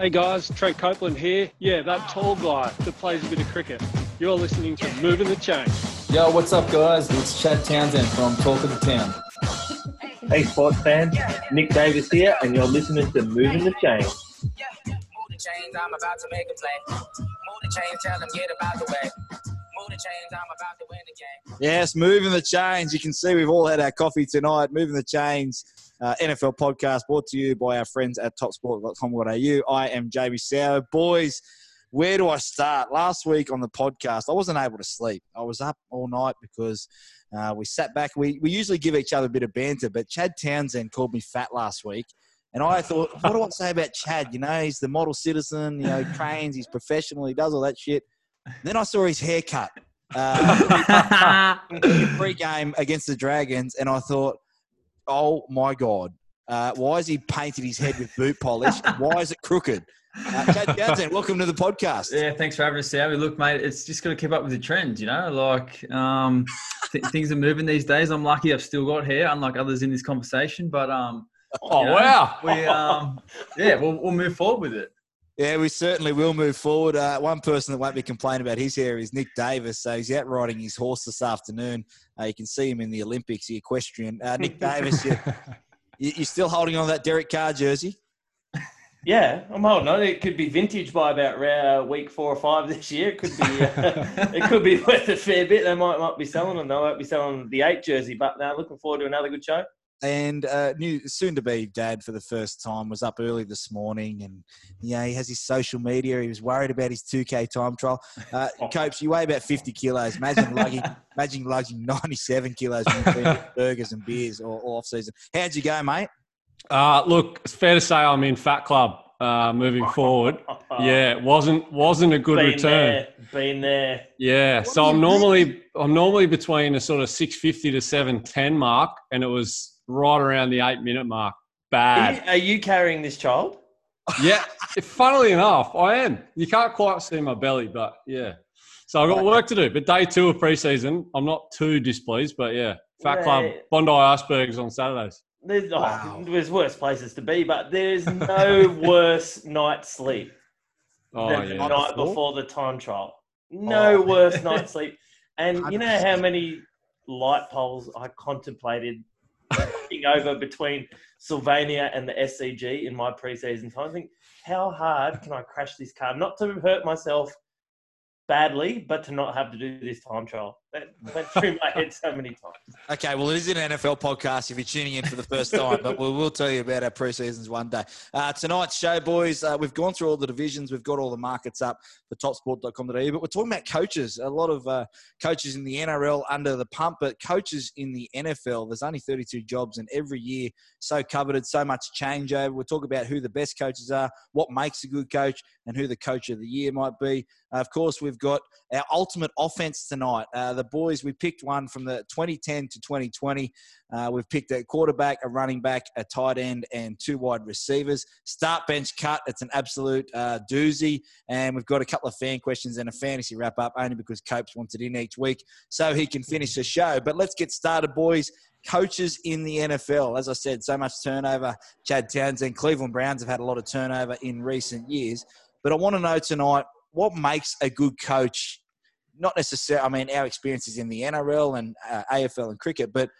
Hey guys, Trent Copeland here. Yeah, that tall guy that plays a bit of cricket. You're listening to Moving the Chain. Yo, what's up, guys? It's Chad Townsend from Talk of the Town. Hey, sports fans, Nick Davis here, and you're listening to Moving the Chain. Move the chains, I'm about to make a play. Move the chains, tell them get about the way. Move the chains, I'm about to win the game. Yes, moving the chains. You can see we've all had our coffee tonight. Moving the chains. Uh, NFL podcast brought to you by our friends at topsport.com.au. I am Jamie Soward. Boys, where do I start? Last week on the podcast, I wasn't able to sleep. I was up all night because uh, we sat back. We, we usually give each other a bit of banter, but Chad Townsend called me fat last week. And I thought, what do I say about Chad? You know, he's the model citizen, you know, trains, he's professional, he does all that shit. Then I saw his haircut uh, pre-game against the Dragons, and I thought, oh my god, uh, why has he painted his head with boot polish? why is it crooked? Uh, Chad Townsend, welcome to the podcast. Yeah, thanks for having us, Sammy. Look, mate, it's just got to keep up with the trends, you know. Like um, th- things are moving these days. I'm lucky I've still got hair, unlike others in this conversation. But um, Oh, you know, wow. we um, yeah, we'll, we'll move forward with it. Yeah, we certainly will move forward. Uh, one person that won't be complaining about his hair is Nick Davis. So he's out riding his horse this afternoon. Uh, you can see him in the Olympics, the equestrian. Uh, Nick Davis, you, you, you're still holding on to that Derek Carr jersey? Yeah, I'm holding on. It could be vintage by about uh, week four or five this year. It could be, uh, it could be worth a fair bit. They might might be selling them. They might be selling the eight jersey. But now, looking forward to another good show. And uh, new soon to be dad for the first time was up early this morning and yeah he has his social media. He was worried about his 2k time trial. Uh, copes you weigh about 50 kilos. Imagine lugging imagine lugging 97 kilos when you've been to burgers and beers all, all off season how'd you go mate? Uh, look, it's fair to say I'm in Fat Club uh, moving forward. Yeah, it wasn't wasn't a good been return. there, been there. Yeah, so I'm normally I'm normally between a sort of 650 to 710 mark, and it was right around the eight minute mark. Are Bad. you, are you carrying this child? Yeah, funnily enough, I am. You can't quite see my belly, but yeah. So I've got work to do. But day two of preseason, I'm not too displeased, but yeah, Fat Club, Bondi Icebergs on Saturdays. There's, oh, there's worse places to be, but there's no worse night's sleep Oh than the yeah. night before the time trial. No Oh. worse night's sleep. And you know how many light poles I contemplated over between Sylvania and the SCG in my preseason time. I think, how hard can I crash this car? Not to hurt myself badly, but to not have to do this time trial. That went through my head so many times. Okay, well, it is an NFL podcast if you're tuning in for the first time, but we will tell you about our preseasons one day. Uh, tonight's show, boys, uh, we've gone through all the divisions, we've got all the markets up for topsport.com.au, but we're talking about coaches. A lot of uh, coaches in the NRL under the pump, but coaches in the NFL, there's only 32 jobs, and every year, so coveted, so much changeover. We'll talk about who the best coaches are, what makes a good coach, and who the coach of the year might be. Of course, we've got our ultimate offense tonight. Uh, the boys, we picked one from the 2010 to 2020. Uh, we've picked a quarterback, a running back, a tight end, and two wide receivers. Start bench cut. It's an absolute uh, doozy. And we've got a couple of fan questions and a fantasy wrap up, only because Copes wants it in each week so he can finish the show. But let's get started, boys. Coaches in the NFL. As I said, so much turnover. Chad Townsend, Cleveland Browns have had a lot of turnover in recent years. But I want to know tonight what makes a good coach not necessarily i mean our experiences in the nrl and uh, afl and cricket but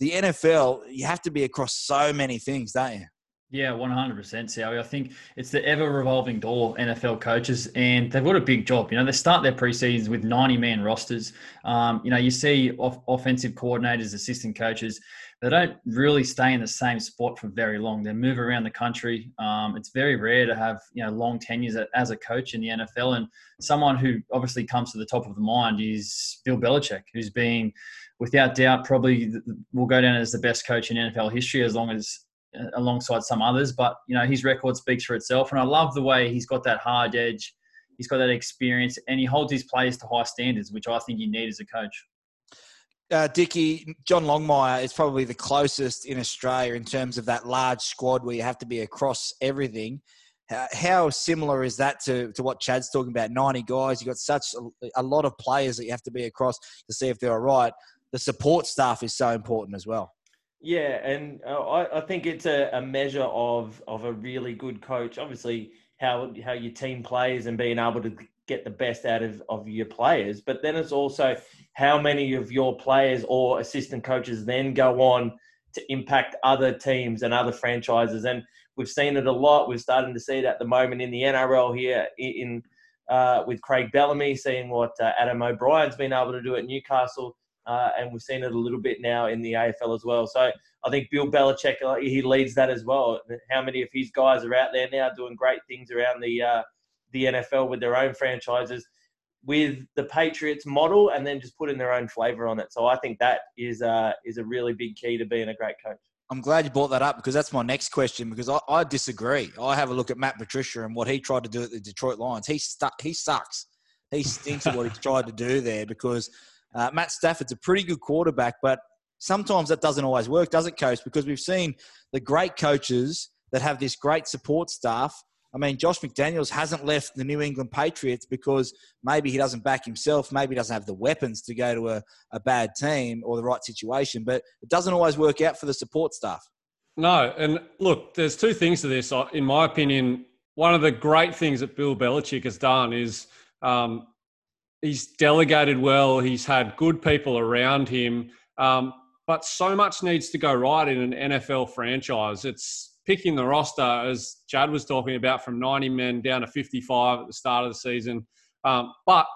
the nfl you have to be across so many things don't you Yeah, one hundred percent, Sowie. I think it's the ever revolving door of NFL coaches, and they've got a big job. You know, they start their preseasons with ninety man rosters. Um, you know, you see off- offensive coordinators, assistant coaches. They don't really stay in the same spot for very long. They move around the country. Um, it's very rare to have you know long tenures as a coach in the NFL. And someone who obviously comes to the top of the mind is Bill Belichick, who's been, without doubt, probably will go down as the best coach in NFL history as long as alongside some others. But you know, his record speaks for itself, and I love the way he's got that hard edge. He's got that experience, and he holds his players to high standards, which I think you need as a coach. uh, Dickie, John Longmire is probably the closest in Australia in terms of that large squad where you have to be across everything. How, how similar is that to, to what Chad's talking about? 90 guys, you've got such a, a lot of players that you have to be across to see if they're all right. The support staff is so important as well. Yeah, and uh, I, I think it's a, a measure of of a really good coach. Obviously, how how your team plays and being able to get the best out of, of your players. But then it's also how many of your players or assistant coaches then go on to impact other teams and other franchises. And we've seen it a lot. We're starting to see it at the moment in the NRL here in uh, with Craig Bellamy, seeing what uh, Adam O'Brien's been able to do at Newcastle. Uh, and we've seen it a little bit now in the AFL as well. So I think Bill Belichick, uh, he leads that as well. How many of his guys are out there now doing great things around the uh, the NFL with their own franchises, with the Patriots model, and then just putting their own flavour on it. So I think that is uh, is a really big key to being a great coach. I'm glad you brought that up because that's my next question. Because I, I disagree. I have a look at Matt Patricia and what he tried to do at the Detroit Lions. He stuck. He sucks. He stinks at what he's tried to do there because uh, Matt Stafford's a pretty good quarterback, but sometimes that doesn't always work, does it, coach? Because we've seen the great coaches that have this great support staff. I mean, Josh McDaniels hasn't left the New England Patriots because maybe he doesn't back himself, maybe he doesn't have the weapons to go to a, a bad team or the right situation, but it doesn't always work out for the support staff. No, and look, there's two things to this. In my opinion, one of the great things that Bill Belichick has done is um, he's delegated well. He's had good people around him. Um, but so much needs to go right in an NFL franchise. It's picking the roster, as Chad was talking about, from 90 men down to 55 at the start of the season. Um, but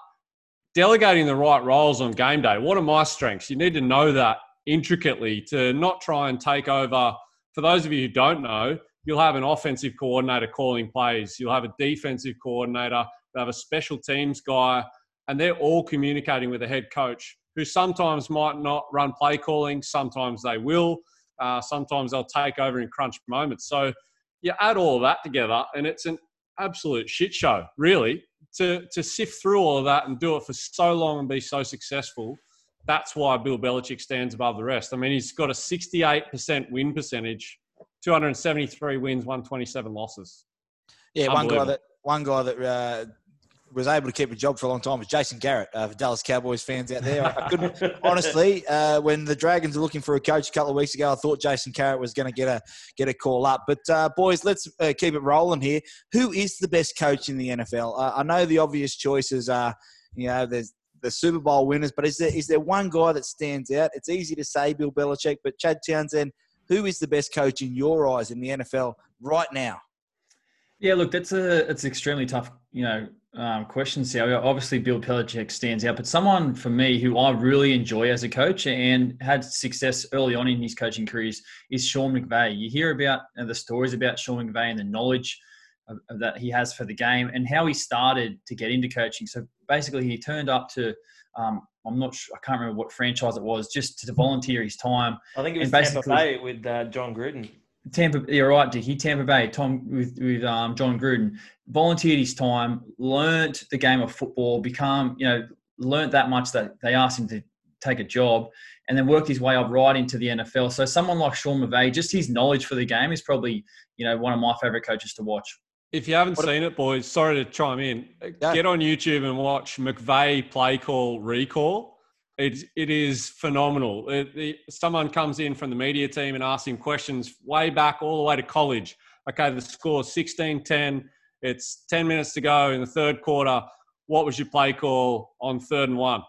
delegating the right roles on game day, what are my strengths? You need to know that intricately to not try and take over. For those of you who don't know, you'll have an offensive coordinator calling plays, you'll have a defensive coordinator, you'll have a special teams guy, and they're all communicating with the head coach who sometimes might not run play calling, sometimes they will, uh, sometimes they'll take over in crunch moments. So you add all of that together, and it's an absolute shit show, really. To, to sift through all of that and do it for so long and be so successful, that's why Bill Belichick stands above the rest. I mean, he's got a 68% win percentage, 273 wins, 127 losses. Yeah, one guy that one guy that uh, was able to keep a job for a long time was Jason Garrett uh, for Dallas Cowboys fans out there. I, couldn't honestly uh, when the Dragons were looking for a coach a couple of weeks ago. I thought Jason Garrett was going to get a get a call up. But uh, boys, let's uh, keep it rolling here. Who is the best coach in the NFL? Uh, I know the obvious choices are you know there's the Super Bowl winners, but is there is there one guy that stands out? It's easy to say Bill Belichick, but Chad Townsend, who is the best coach in your eyes in the NFL right now? Yeah, look, that's a it's extremely tough, you know, um, questions here. Obviously, Bill Belichick stands out, but someone for me who I really enjoy as a coach and had success early on in his coaching careers is Sean McVay. You hear about uh, the stories about Sean McVay and the knowledge of, of that he has for the game and how he started to get into coaching. So basically, he turned up to um, I'm not sure, I can't remember what franchise it was, just to volunteer his time. I think it was Tampa Bay with uh, Jon Gruden. Tampa, you're right, Dick. He Tampa Bay, Tom with with um, Jon Gruden, volunteered his time, learnt the game of football, become you know, learnt that much that they asked him to take a job, and then worked his way up right into the NFL. So someone like Sean McVay, just his knowledge for the game is probably you know one of my favorite coaches to watch. If you haven't what seen it, boys, sorry to chime in. Yeah. Get on YouTube and watch McVay play call recall it, it is phenomenal. It, it, someone comes in from the media team and asks him questions way back all the way to college. Okay, the score 16 10. It's 10 minutes to go in the third quarter. What was your play call on third and one?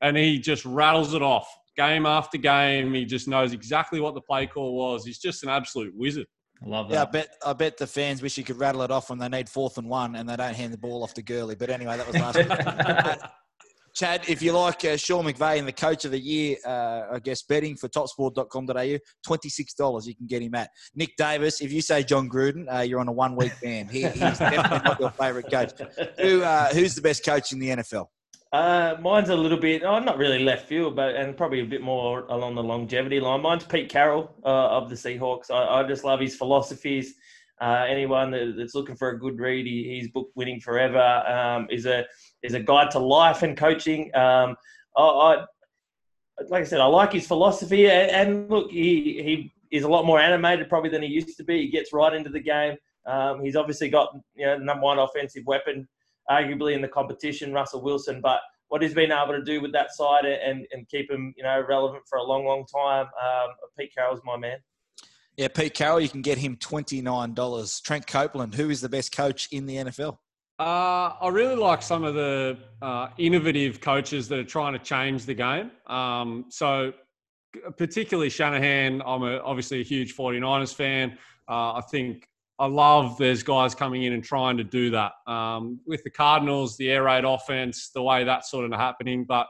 And he just rattles it off game after game. He just knows exactly what the play call was. He's just an absolute wizard. I love that. Yeah, I bet I bet the fans wish he could rattle it off when they need fourth and one and they don't hand the ball off to Gurley. But anyway, that was last. Chad, if you like uh, Sean McVay and the coach of the year, uh, I guess betting for topsport.com.au, $26 you can get him at. Nick Davis, if you say Jon Gruden, uh, you're on a one week ban. He, he's definitely not your favourite coach. Who, uh, who's the best coach in the NFL? Uh, mine's a little bit, I'm oh, not really left field, but and probably a bit more along the longevity line. Mine's Pete Carroll uh, of the Seahawks. I, I, just love his philosophies. anyone that, that's looking for a good read, he, he's book winning forever. Um, is a is a guide to life and coaching. Um, I, I, like I said, I like his philosophy, and, and, look, he he is a lot more animated probably than he used to be. He gets right into the game. Um, he's obviously got you know number one offensive weapon, arguably in the competition, Russell Wilson. But what he's been able to do with that side and and keep him you know relevant for a long, long time, um, Pete Carroll's my man. Yeah, Pete Carroll, you can get him $29. Trent Copeland, who is the best coach in the NFL? Uh, I really like some of the uh, innovative coaches that are trying to change the game. Um, so, particularly Shanahan, I'm a, obviously a huge 49ers fan. Uh, I think I love there's guys coming in and trying to do that. Um, with the Cardinals, the air raid offense, the way that's sort of happening. But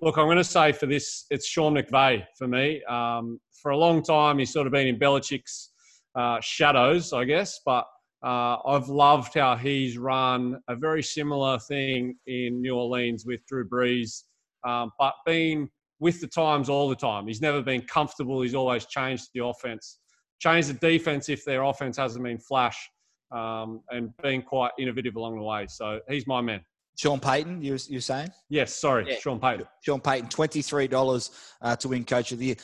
look, I'm going to say for this, it's Sean McVay for me. Um, for a long time, he's sort of been in Belichick's uh, shadows, I guess. But uh, I've loved how he's run a very similar thing in New Orleans with Drew Brees, um, but being with the times all the time. He's never been comfortable. He's always changed the offense, changed the defense if their offense hasn't been flash, um, and been quite innovative along the way. So he's my man. Sean Payton, you you saying? Yes, sorry, Yeah. Sean Payton. Sean Payton, twenty three dollars uh, to win Coach of the Year.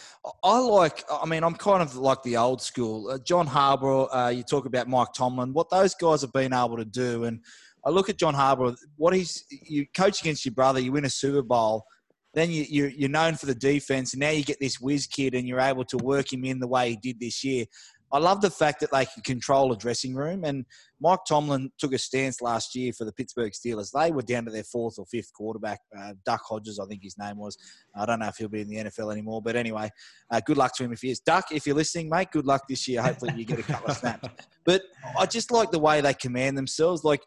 I like. I mean, I'm kind of like the old school. Uh, John Harbaugh. Uh, you talk about Mike Tomlin. What those guys have been able to do, and I look at John Harbaugh. What he's you coach against your brother. You win a Super Bowl. Then you, you, you're known for the defense, and now you get this whiz kid, and you're able to work him in the way he did this year. I love the fact that they can control a dressing room. And Mike Tomlin took a stance last year for the Pittsburgh Steelers. They were down to their fourth or fifth quarterback, uh, Duck Hodges, I think his name was. I don't know if he'll be in the NFL anymore, but anyway, uh, good luck to him if he is. Duck, if you're listening, mate, good luck this year. Hopefully you get a couple of snaps. But I just like the way they command themselves. Like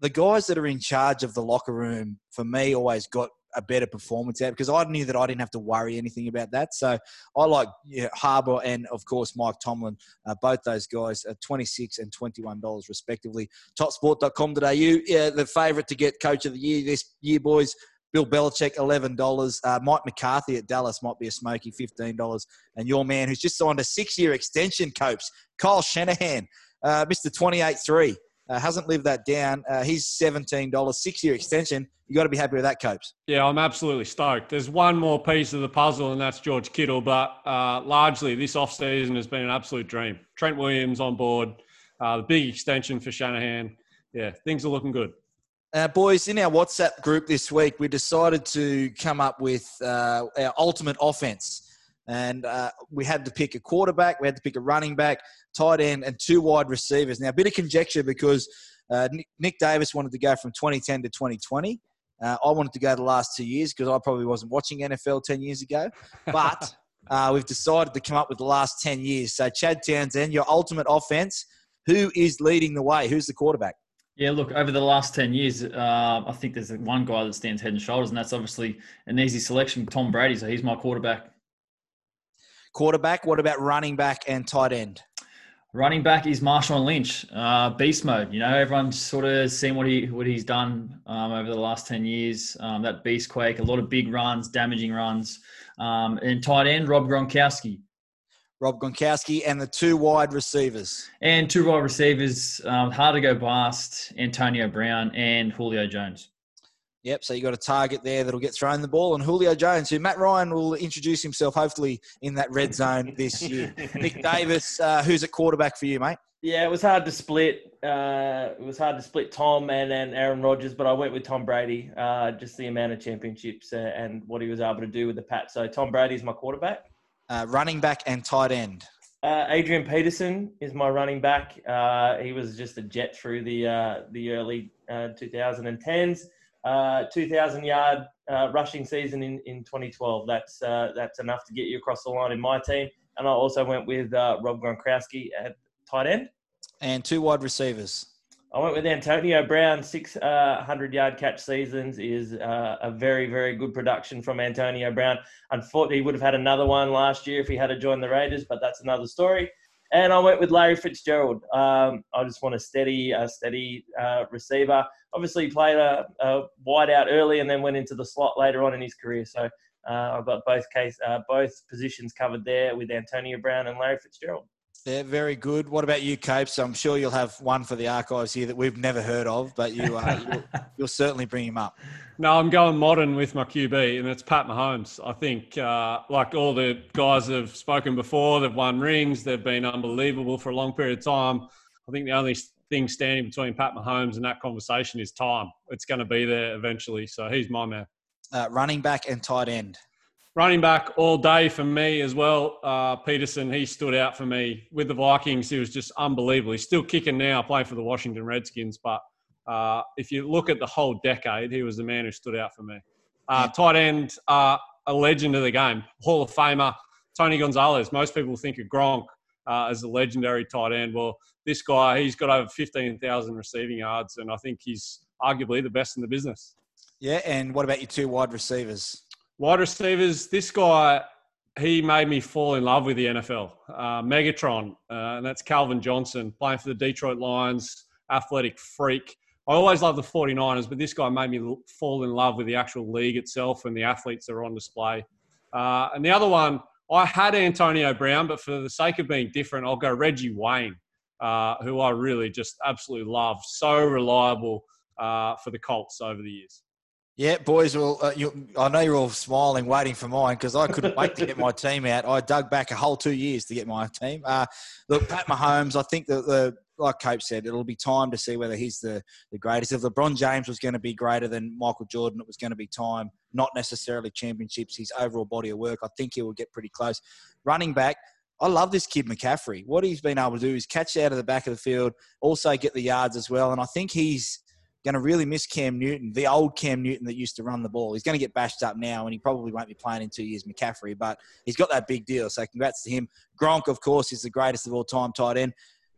the guys that are in charge of the locker room, for me, always got a better performance out because I knew that I didn't have to worry anything about that. So I like Harbaugh and of course Mike Tomlin. Uh, both those guys are twenty six and twenty one dollars respectively. Topsport.com.au. Yeah, the favourite to get Coach of the Year this year, boys. Bill Belichick, eleven dollars. Uh, Mike McCarthy at Dallas might be a smoky, fifteen dollars. And your man, who's just signed a six-year extension, Copes, Kyle Shanahan, uh, Mister Twenty-eight three, uh, hasn't lived that down. Uh, he's seventeen dollars, six-year extension. You got to be happy with that, Copes. Yeah, I'm absolutely stoked. There's one more piece of the puzzle, and that's George Kittle. But uh, largely, this offseason has been an absolute dream. Trent Williams on board, uh, the big extension for Shanahan. Yeah, things are looking good. Uh, boys, in our WhatsApp group this week, we decided to come up with uh, our ultimate offense. And uh, we had to pick a quarterback, we had to pick a running back, tight end, and two wide receivers. Now, a bit of conjecture because uh, Nick- Davis wanted to go from 2010 to 2020. Uh, I wanted to go the last two years because I probably wasn't watching NFL 10 years ago. But uh, we've decided to come up with the last 10 years. So, Chad Townsend, your ultimate offense, who is leading the way? Who's the quarterback? Yeah, look, over the last 10 years, uh, I think there's one guy that stands head and shoulders, and that's obviously an easy selection, Tom Brady. So he's my quarterback. Quarterback. What about running back and tight end? Running back is Marshawn Lynch, uh, beast mode. You know, everyone's sort of seen what he what he's done um, over the last ten years. Um, that beast quake, a lot of big runs, damaging runs. Um, and tight end Rob Gronkowski, Rob Gronkowski and the two wide receivers. and two wide receivers, um, hard to go past Antonio Brown and Julio Jones. Yep, so you got a target there that'll get thrown the ball, and Julio Jones, who Matt Ryan will introduce himself hopefully in that red zone this year. Nick Davis, uh, who's at quarterback for you, mate? Yeah, it was hard to split. Uh, it was hard to split Tom and, and Aaron Rodgers, but I went with Tom Brady. Uh, just the amount of championships uh, and what he was able to do with the Pat. So Tom Brady is my quarterback. Uh, running back and tight end. Uh, Adrian Peterson is my running back. Uh, he was just a jet through the uh, the early uh, 2010s. Uh, 2,000 yard uh, rushing season in, in 2012. That's uh, that's enough to get you across the line in my team. And I also went with uh, Rob Gronkowski at tight end. And two wide receivers. I went with Antonio Brown. 600 uh, yard catch seasons is uh, a very very good production from Antonio Brown. Unfortunately, he would have had another one last year if he had to join the Raiders, but that's another story. And I went with Larry Fitzgerald. Um, I just want a steady, a steady uh, receiver. Obviously, he played a, a wide out early and then went into the slot later on in his career. So uh, I've got both case, uh, both positions covered there with Antonio Brown and Larry Fitzgerald. Yeah, very good. What about you, Copes? I'm sure you'll have one for the archives here that we've never heard of, but you, uh, you'll, you'll certainly bring him up. No, I'm going modern with my QB, and it's Pat Mahomes. I think, uh, like all the guys that have spoken before, they've won rings, they've been unbelievable for a long period of time. I think the only thing standing between Pat Mahomes and that conversation is time. It's going to be there eventually. So he's my man. Uh, running back and tight end. Running back all day for me as well. Uh, Peterson, he stood out for me with the Vikings. He was just unbelievable. He's still kicking now, playing for the Washington Redskins. But uh, if you look at the whole decade, he was the man who stood out for me. Uh, tight end, uh, a legend of the game, Hall of Famer, Tony Gonzalez. Most people think of Gronk uh, as a legendary tight end. Well, this guy, he's got over 15,000 receiving yards, and I think he's arguably the best in the business. Yeah, and what about your two wide receivers? Wide receivers, this guy, he made me fall in love with the NFL. Uh, Megatron, uh, and that's Calvin Johnson, playing for the Detroit Lions, athletic freak. I always love the 49ers, but this guy made me fall in love with the actual league itself and the athletes that are on display. Uh, and the other one, I had Antonio Brown, but for the sake of being different, I'll go Reggie Wayne, uh, who I really just absolutely love. So reliable uh, for the Colts over the years. Yeah, boys. Well, uh, you, I know you're all smiling, waiting for mine because I couldn't wait to get my team out. I dug back a whole two years to get my team. Uh, look, Pat Mahomes. I think that the like Cope said, it'll be time to see whether he's the, the greatest. If LeBron James was going to be greater than Michael Jordan, it was going to be time, not necessarily championships. His overall body of work, I think he will get pretty close. Running back. I love this kid McCaffrey. What he's been able to do is catch out of the back of the field, also get the yards as well. And I think he's going to really miss Cam Newton, the old Cam Newton that used to run the ball. He's going to get bashed up now, and he probably won't be playing in two years, McCaffrey, but he's got that big deal. So congrats to him. Gronk, of course, is the greatest of all time tight end.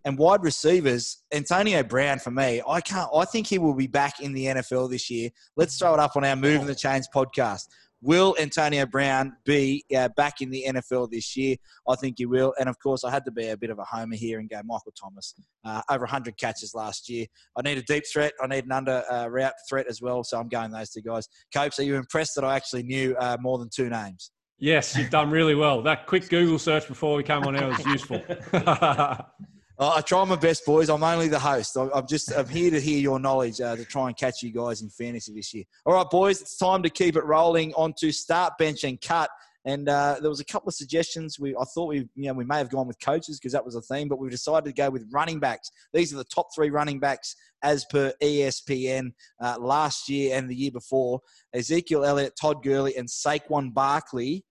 And wide receivers, Antonio Brown for me, I can't. I think he will be back in the NFL this year. Let's throw it up on our Moving the Chains podcast. Will Antonio Brown be uh, back in the NFL this year? I think he will. And of course, I had to be a bit of a homer here and go Michael Thomas. Uh, over 100 catches last year. I need a deep threat. I need an under uh, route threat as well. So I'm going those two guys. Copes, are you impressed that I actually knew uh, more than two names? Yes, you've done really well. That quick Google search before we came on air was useful. Uh, I try my best, boys. I'm only the host. I'm just I'm here to hear your knowledge uh, to try and catch you guys in fantasy this year. All right, boys, it's time to keep it rolling on to start, bench, and cut. And uh, there was a couple of suggestions. We I thought we you know we may have gone with coaches because that was a theme, but we've decided to go with running backs. These are the top three running backs as per ESPN uh, last year and the year before: Ezekiel Elliott, Todd Gurley, and Saquon Barkley.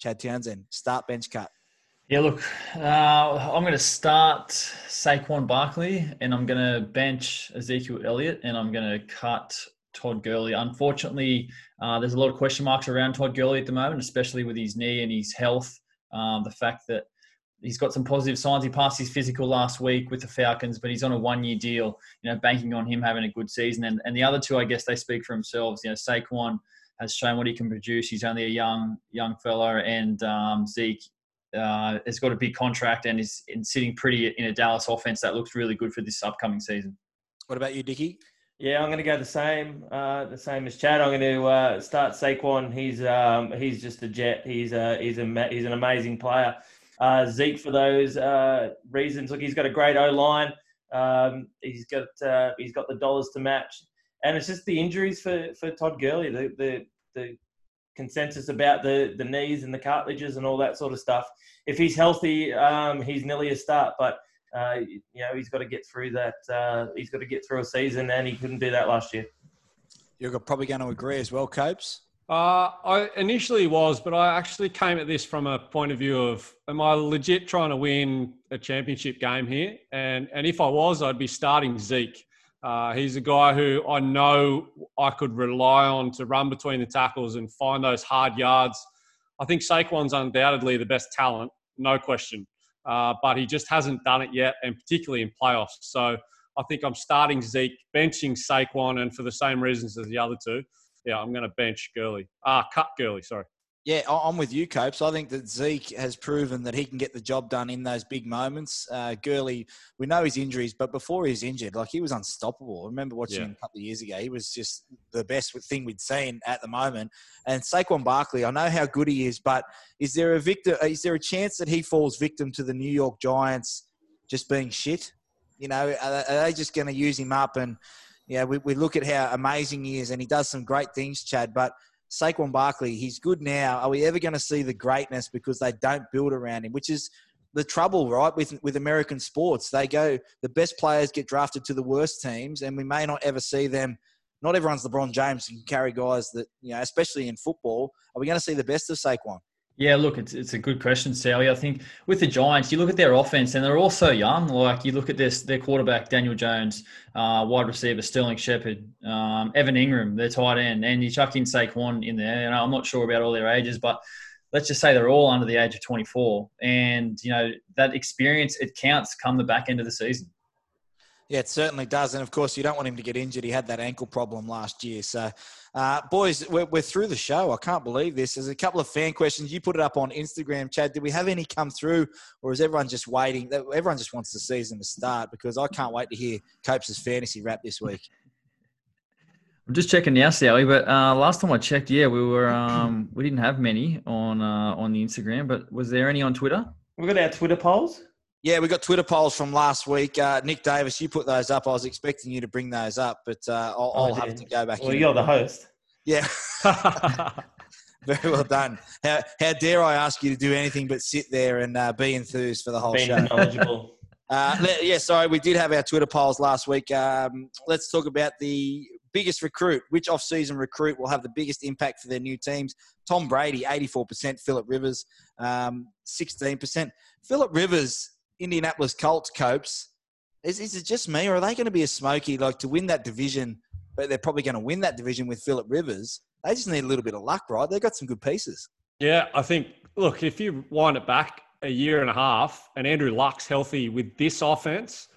Chad Townsend, start, bench, cut. Yeah, look, uh, I'm going to start Saquon Barkley and I'm going to bench Ezekiel Elliott and I'm going to cut Todd Gurley. Unfortunately, uh, there's a lot of question marks around Todd Gurley at the moment, especially with his knee and his health. Um, the fact that he's got some positive signs. He passed his physical last week with the Falcons, but he's on a one-year deal. You know, banking on him having a good season. And and the other two, I guess, they speak for themselves. You know, Saquon has shown what he can produce. He's only a young young fellow, and um, Zeke uh, has got a big contract and is in sitting pretty in a Dallas offense that looks really good for this upcoming season. What about you, Dicky? Yeah, I'm going to go the same, uh, the same as Chad. I'm going to uh, start Saquon. He's um, he's just a jet. He's a, he's a he's an amazing player. Uh, Zeke for those uh, reasons. Look, he's got a great O line. Um, he's got uh, he's got the dollars to match, and it's just the injuries for, for Todd Gurley. The, the the consensus about the the knees and the cartilages and all that sort of stuff. If he's healthy, um, he's nearly a start, but uh, you know he's got to get through that. Uh, he's got to get through a season, and he couldn't do that last year. You're probably going to agree as well, Copes. Uh, I initially was, but I actually came at this from a point of view of, am I legit trying to win a championship game here? And and if I was, I'd be starting Zeke. Uh, he's a guy who I know I could rely on to run between the tackles and find those hard yards. I think Saquon's undoubtedly the best talent, no question, uh, but he just hasn't done it yet, and particularly in playoffs. So I think I'm starting Zeke, benching Saquon, and for the same reasons as the other two, yeah, I'm going to bench Gurley. Ah, cut Gurley, sorry. Yeah, I'm with you, Copes. I think that Zeke has proven that he can get the job done in those big moments. Uh, Gurley, we know his injuries, but before he was injured, like he was unstoppable. I remember watching yeah. him a couple of years ago. He was just the best thing we'd seen at the moment. And Saquon Barkley, I know how good he is, but is there a victim? Is there a chance that he falls victim to the New York Giants just being shit? You know, are, are they just going to use him up? And yeah, we, we look at how amazing he is, and he does some great things, Chad, but – Saquon Barkley, he's good now. Are we ever going to see the greatness because they don't build around him, which is the trouble, right, with, with American sports? They go, the best players get drafted to the worst teams, and we may not ever see them not everyone's LeBron James and can carry guys that you know, especially in football. Are we going to see the best of Saquon? Yeah, look, it's it's a good question, Sally. I think with the Giants, you look at their offense, and they're all so young. Like you look at this, their quarterback Daniel Jones, uh, wide receiver Sterling Shepard, um, Evan Engram, their tight end, and you chuck in Saquon in there. And I'm not sure about all their ages, but let's just say they're all under the age of 24, and you know that experience it counts come the back end of the season. Yeah, it certainly does. And of course, you don't want him to get injured. He had that ankle problem last year. So, uh, boys, we're, we're, through the show. I can't believe this. There's a couple of fan questions. You put it up on Instagram, Chad. Did we have any come through, or is everyone just waiting? Everyone just wants the season to start because I can't wait to hear Copes' fantasy wrap this week. I'm just checking now, Sally. But uh, last time I checked, yeah, we were um, we didn't have many on uh, on the Instagram. But was there any on Twitter? We've got our Twitter polls. Yeah, we got Twitter polls from last week. Uh, Nick Davis, you put those up. I was expecting you to bring those up, but uh, I'll, oh, I'll have to go back. Well, you're the host. Yeah. Very well done. How, how dare I ask you to do anything but sit there and uh, be enthused for the whole Being show? knowledgeable. Uh, yeah, sorry, we did have our Twitter polls last week. Um, let's talk about the biggest recruit. Which off-season recruit will have the biggest impact for their new teams? Tom Brady, 84%. Philip Rivers, um, 16%. Philip Rivers Indianapolis Colts copes. Is, is it just me, or are they going to be a smoky like to win that division? But they're probably going to win that division with Philip Rivers. They just need a little bit of luck, right? They've got some good pieces. Yeah, I think. Look, if you wind it back a year and a half, and Andrew Luck's healthy with this offense,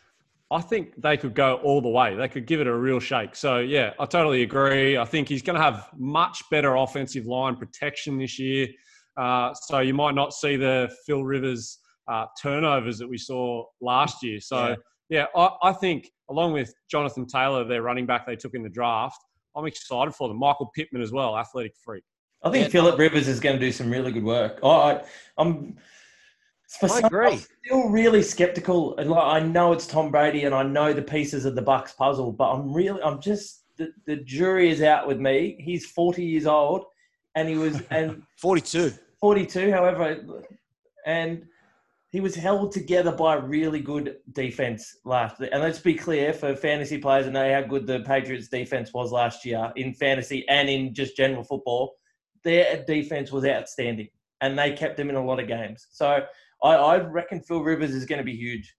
I think they could go all the way. They could give it a real shake. So yeah, I totally agree. I think he's going to have much better offensive line protection this year. Uh, so you might not see the Phil Rivers uh, turnovers that we saw last year. So, yeah, yeah I, I, think along with Jonathan Taylor, their running back they took in the draft, I'm excited for them. Michael Pittman as well, athletic freak. I think yeah, Philip Rivers is going to do some really good work. I, I'm. For I some, agree. I'm still really skeptical. And like, I know it's Tom Brady, and I know the pieces of the Bucs puzzle, but I'm really, I'm just the, the jury is out with me. He's 40 years old, and he was and 42. 42, however, and he was held together by a really good defense last. And let's be clear for fantasy players to know how good the Patriots defense was last year in fantasy and in just general football. Their defense was outstanding, and they kept them in a lot of games. So I, I reckon Phil Rivers is going to be huge.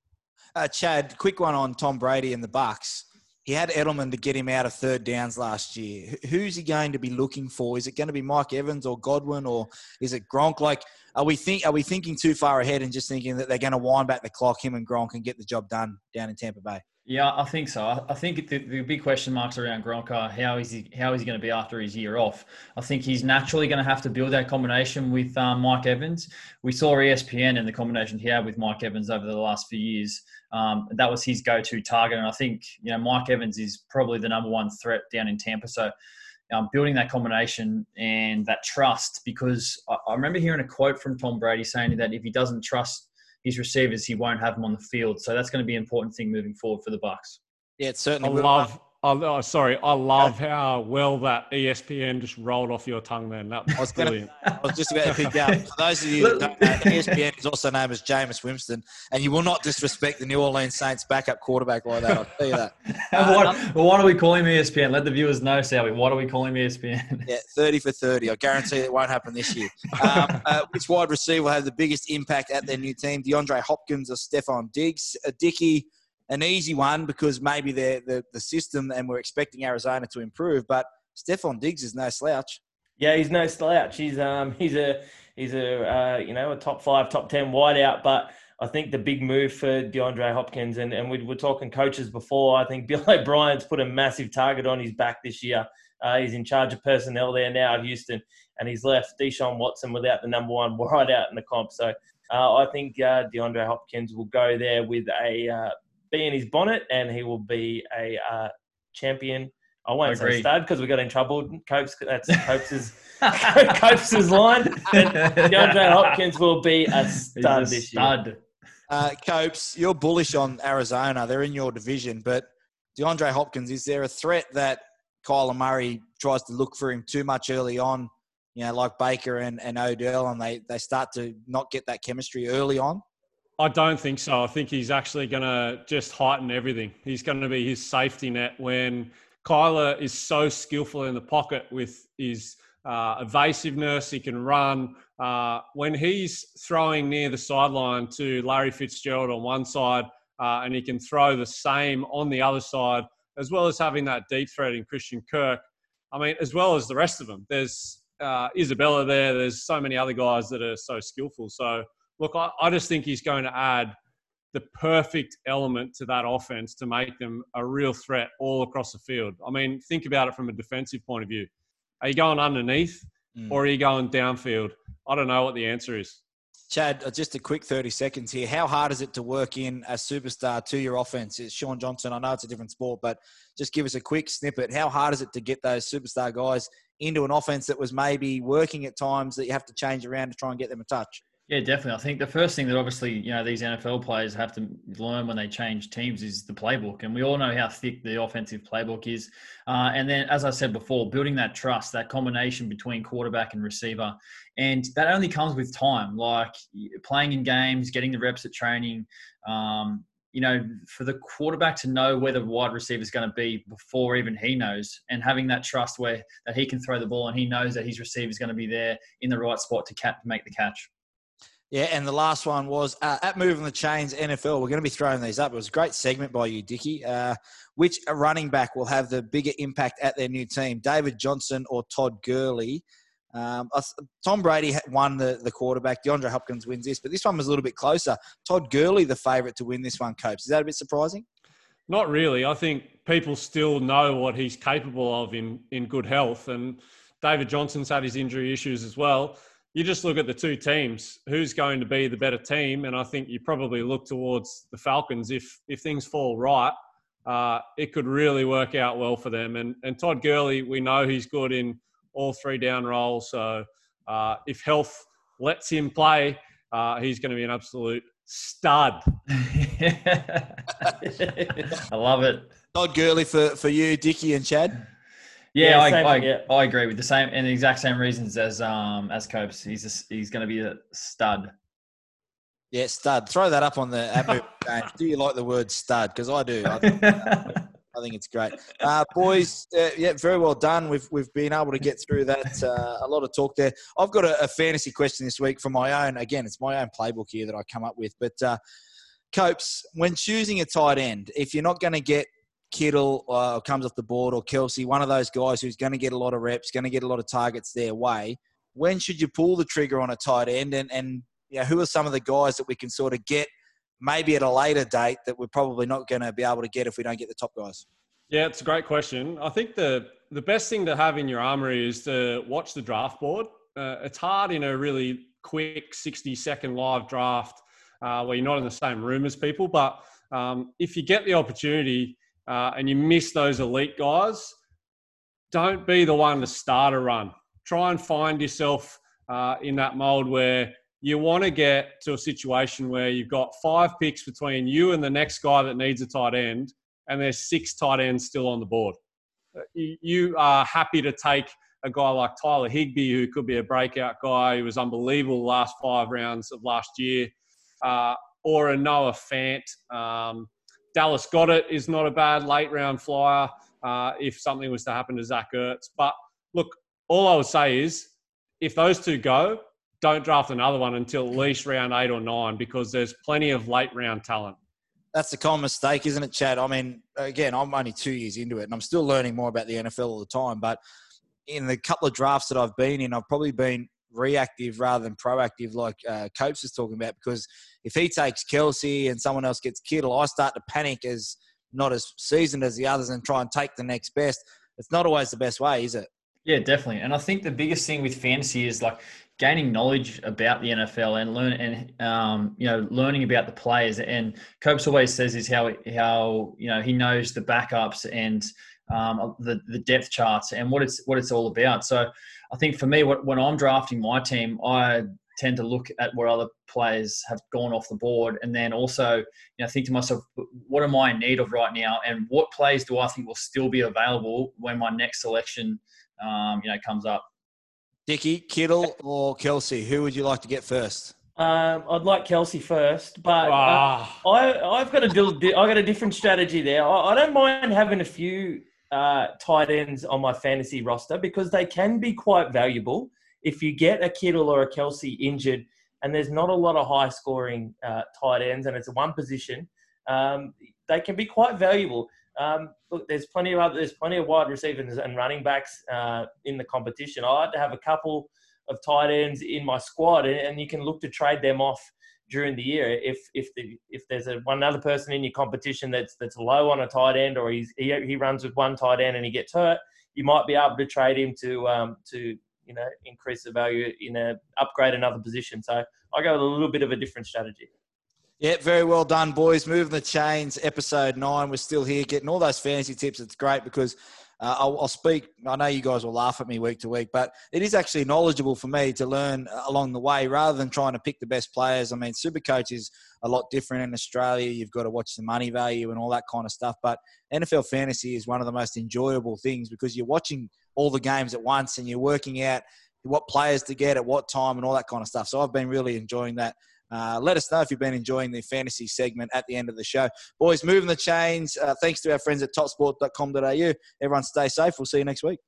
Uh, Chad, quick one on Tom Brady and the Bucs. He had Edelman to get him out of third downs last year. Who's he going to be looking for? Is it going to be Mike Evans or Godwin, or is it Gronk? Like, are we think are we thinking too far ahead and just thinking that they're going to wind back the clock, him and Gronk, and get the job done down in Tampa Bay? Yeah, I think so. I think the, the big question marks around Gronk are how is he how is he going to be after his year off? I think he's naturally going to have to build that combination with um, Mike Evans. We saw ESPN and the combination he had with Mike Evans over the last few years. Um, that was his go-to target, and I think you know Mike Evans is probably the number one threat down in Tampa. So um, building that combination and that trust because I, I, remember hearing a quote from Tom Brady saying that if he doesn't trust his receivers, he won't have them on the field. So that's going to be an important thing moving forward for the Bucs. Yeah, it certainly. I love I, sorry, I love how well that ESPN just rolled off your tongue. Then that was brilliant. I was just about to pick up. For those of you that don't know, ESPN is also known as Jameis Winston, and you will not disrespect the New Orleans Saints backup quarterback like that. I'll tell you that. Why, well, why do we call him ESPN? Let the viewers know, Sally. Why do we call him ESPN? Yeah, thirty for thirty. I guarantee it won't happen this year. Um, uh, which wide receiver will have the biggest impact at their new team? DeAndre Hopkins or Stefon Diggs? Uh, Dicky an easy one because maybe they're the, the system and we're expecting Arizona to improve. But Stefon Diggs is no slouch. Yeah, he's no slouch. He's um he's a he's a uh, you know a top five, top ten wideout. But I think the big move for DeAndre Hopkins and and we were talking coaches before. I think Bill O'Brien's put a massive target on his back this year. Uh, he's in charge of personnel there now at Houston, and he's left Deshaun Watson without the number one wideout in the comp. So uh, I think uh, DeAndre Hopkins will go there with a uh, bee in his bonnet and he will be a uh, champion. I won't Agreed. say stud because we got in trouble. Copes, that's Copes's Copes's line. DeAndre Hopkins will be a stud a this stud. year. Uh, Copes, you're bullish on Arizona. They're in your division, but DeAndre Hopkins, is there a threat that Kyler Murray tries to look for him too much early on? You know, like Baker and, and Odell, and they, they start to not get that chemistry early on? I don't think so. I think he's actually going to just heighten everything. He's going to be his safety net when Kyler is so skillful in the pocket with his uh, evasiveness. He can run. Uh, when he's throwing near the sideline to Larry Fitzgerald on one side, uh, and he can throw the same on the other side, as well as having that deep threat in Christian Kirk. I mean, as well as the rest of them. There's uh, Isabella there. There's so many other guys that are so skillful. So, look, I, I just think he's going to add the perfect element to that offense to make them a real threat all across the field. I mean, think about it from a defensive point of view. Are you going underneath mm. or are you going downfield? I don't know what the answer is. Chad, uh, just a quick 30 seconds here. How hard is it to work in a superstar to your offense? It's Shaun Johnson. I know it's a different sport, but just give us a quick snippet. How hard is it to get those superstar guys into an offense that was maybe working at times that you have to change around to try and get them a touch? Yeah, definitely. I think the first thing that obviously you know these NFL players have to learn when they change teams is the playbook, and we all know how thick the offensive playbook is. Uh, and then, as I said before, building that trust, that combination between quarterback and receiver, and that only comes with time, like playing in games, getting the reps at training. Um, you know, for the quarterback to know where the wide receiver is going to be before even he knows, and having that trust where that he can throw the ball and he knows that his receiver is going to be there in the right spot to, to make the catch. Yeah, and the last one was uh, at Moving the Chains NFL. We're going to be throwing these up. It was a great segment by you, Dicky. Uh, which running back will have the bigger impact at their new team, David Johnson or Todd Gurley? Um, Tom Brady won the, the quarterback. DeAndre Hopkins wins this, but this one was a little bit closer. Todd Gurley, the favourite to win this one, Copes. Is that a bit surprising? Not really. I think people still know what he's capable of in, in good health. And David Johnson's had his injury issues as well you just look at the two teams, who's going to be the better team, and I think you probably look towards the Falcons. If if things fall right, uh, it could really work out well for them. And and Todd Gurley, we know he's good in all three down roles. So uh, if health lets him play, uh, he's going to be an absolute stud. I love it. Todd Gurley for for you, Dicky and Chad. Yeah, yeah I, I, yeah. I, agree with the same and the exact same reasons as um as Copes. He's a, he's going to be a stud. Yeah, stud. Throw that up on the app. do you like the word stud? Because I do. I think, uh, I think, it's great. Uh, boys, uh, yeah, very well done. We've we've been able to get through that. Uh, a lot of talk there. I've got a, a, fantasy question this week for my own. Again, it's my own playbook here that I come up with. But uh, Copes, when choosing a tight end, if you're not going to get Kittle uh, comes off the board or Kelce, one of those guys who's going to get a lot of reps, going to get a lot of targets their way. When should you pull the trigger on a tight end? And, and who are some of the guys that we can sort of get maybe at a later date that we're probably not going to be able to get if we don't get the top guys? Yeah, it's a great question. I think the, the best thing to have in your armory is to watch the draft board. Uh, it's hard in a really quick 60 second live draft uh, where you're not in the same room as people. But um, if you get the opportunity, uh, and you miss those elite guys, don't be the one to start a run. Try and find yourself uh, in that mold where you want to get to a situation where you've got five picks between you and the next guy that needs a tight end, and there's six tight ends still on the board. Uh, you are happy to take a guy like Tyler Higbee, who could be a breakout guy, who was unbelievable last five rounds of last year, uh, or a Noah Fant. Um, Dallas Goedert is not a bad late round flyer uh, if something was to happen to Zach Ertz. But look, all I would say is if those two go, don't draft another one until at least round eight or nine because there's plenty of late round talent. That's the common mistake, isn't it, Chad? I mean, again, I'm only two years into it and I'm still learning more about the NFL all the time. But in the couple of drafts that I've been in, I've probably been reactive rather than proactive, like uh, Copes is talking about. Because if he takes Kelce and someone else gets Kittle, I start to panic as not as seasoned as the others and try and take the next best. It's not always the best way, is it? Yeah, definitely. And I think the biggest thing with fantasy is like gaining knowledge about the NFL and learn and um, you know learning about the players. And Copes always says is how how you know he knows the backups and um, the the depth charts and what it's what it's all about. So I think for me, when I'm drafting my team, I tend to look at what other players have gone off the board, and then also, you know, think to myself, what am I in need of right now, and what plays do I think will still be available when my next selection, um, you know, comes up. Dicky, Kittle, or Kelce, who would you like to get first? Um, I'd like Kelce first, but uh, I, I've got a, I got a different strategy there. I, I don't mind having a few uh, tight ends on my fantasy roster because they can be quite valuable. If you get a Kittle or a Kelce injured, and there's not a lot of high scoring uh, tight ends, and it's one position, um, they can be quite valuable. Um, look, there's plenty of other, there's plenty of wide receivers and running backs uh, in the competition. I like to have a couple of tight ends in my squad, and, and you can look to trade them off during the year. If if the if there's a, one other person in your competition that's that's low on a tight end, or he's he, he runs with one tight end and he gets hurt, you might be able to trade him to um, to you know increase the value in a upgrade another position. So I go with a little bit of a different strategy. Yeah, very well done, boys. Moving the chains, episode nine. We're still here getting all those fantasy tips. It's great because uh, I'll, I'll, speak. I know you guys will laugh at me week to week, but it is actually knowledgeable for me to learn along the way rather than trying to pick the best players. I mean, Supercoach is a lot different in Australia. You've got to watch the money value and all that kind of stuff. But NFL fantasy is one of the most enjoyable things because you're watching all the games at once and you're working out what players to get at what time and all that kind of stuff. So I've been really enjoying that. Uh, let us know if you've been enjoying the fantasy segment at the end of the show. Boys, moving the chains. Uh, thanks to our friends at topsport.com.au. Everyone stay safe. We'll see you next week.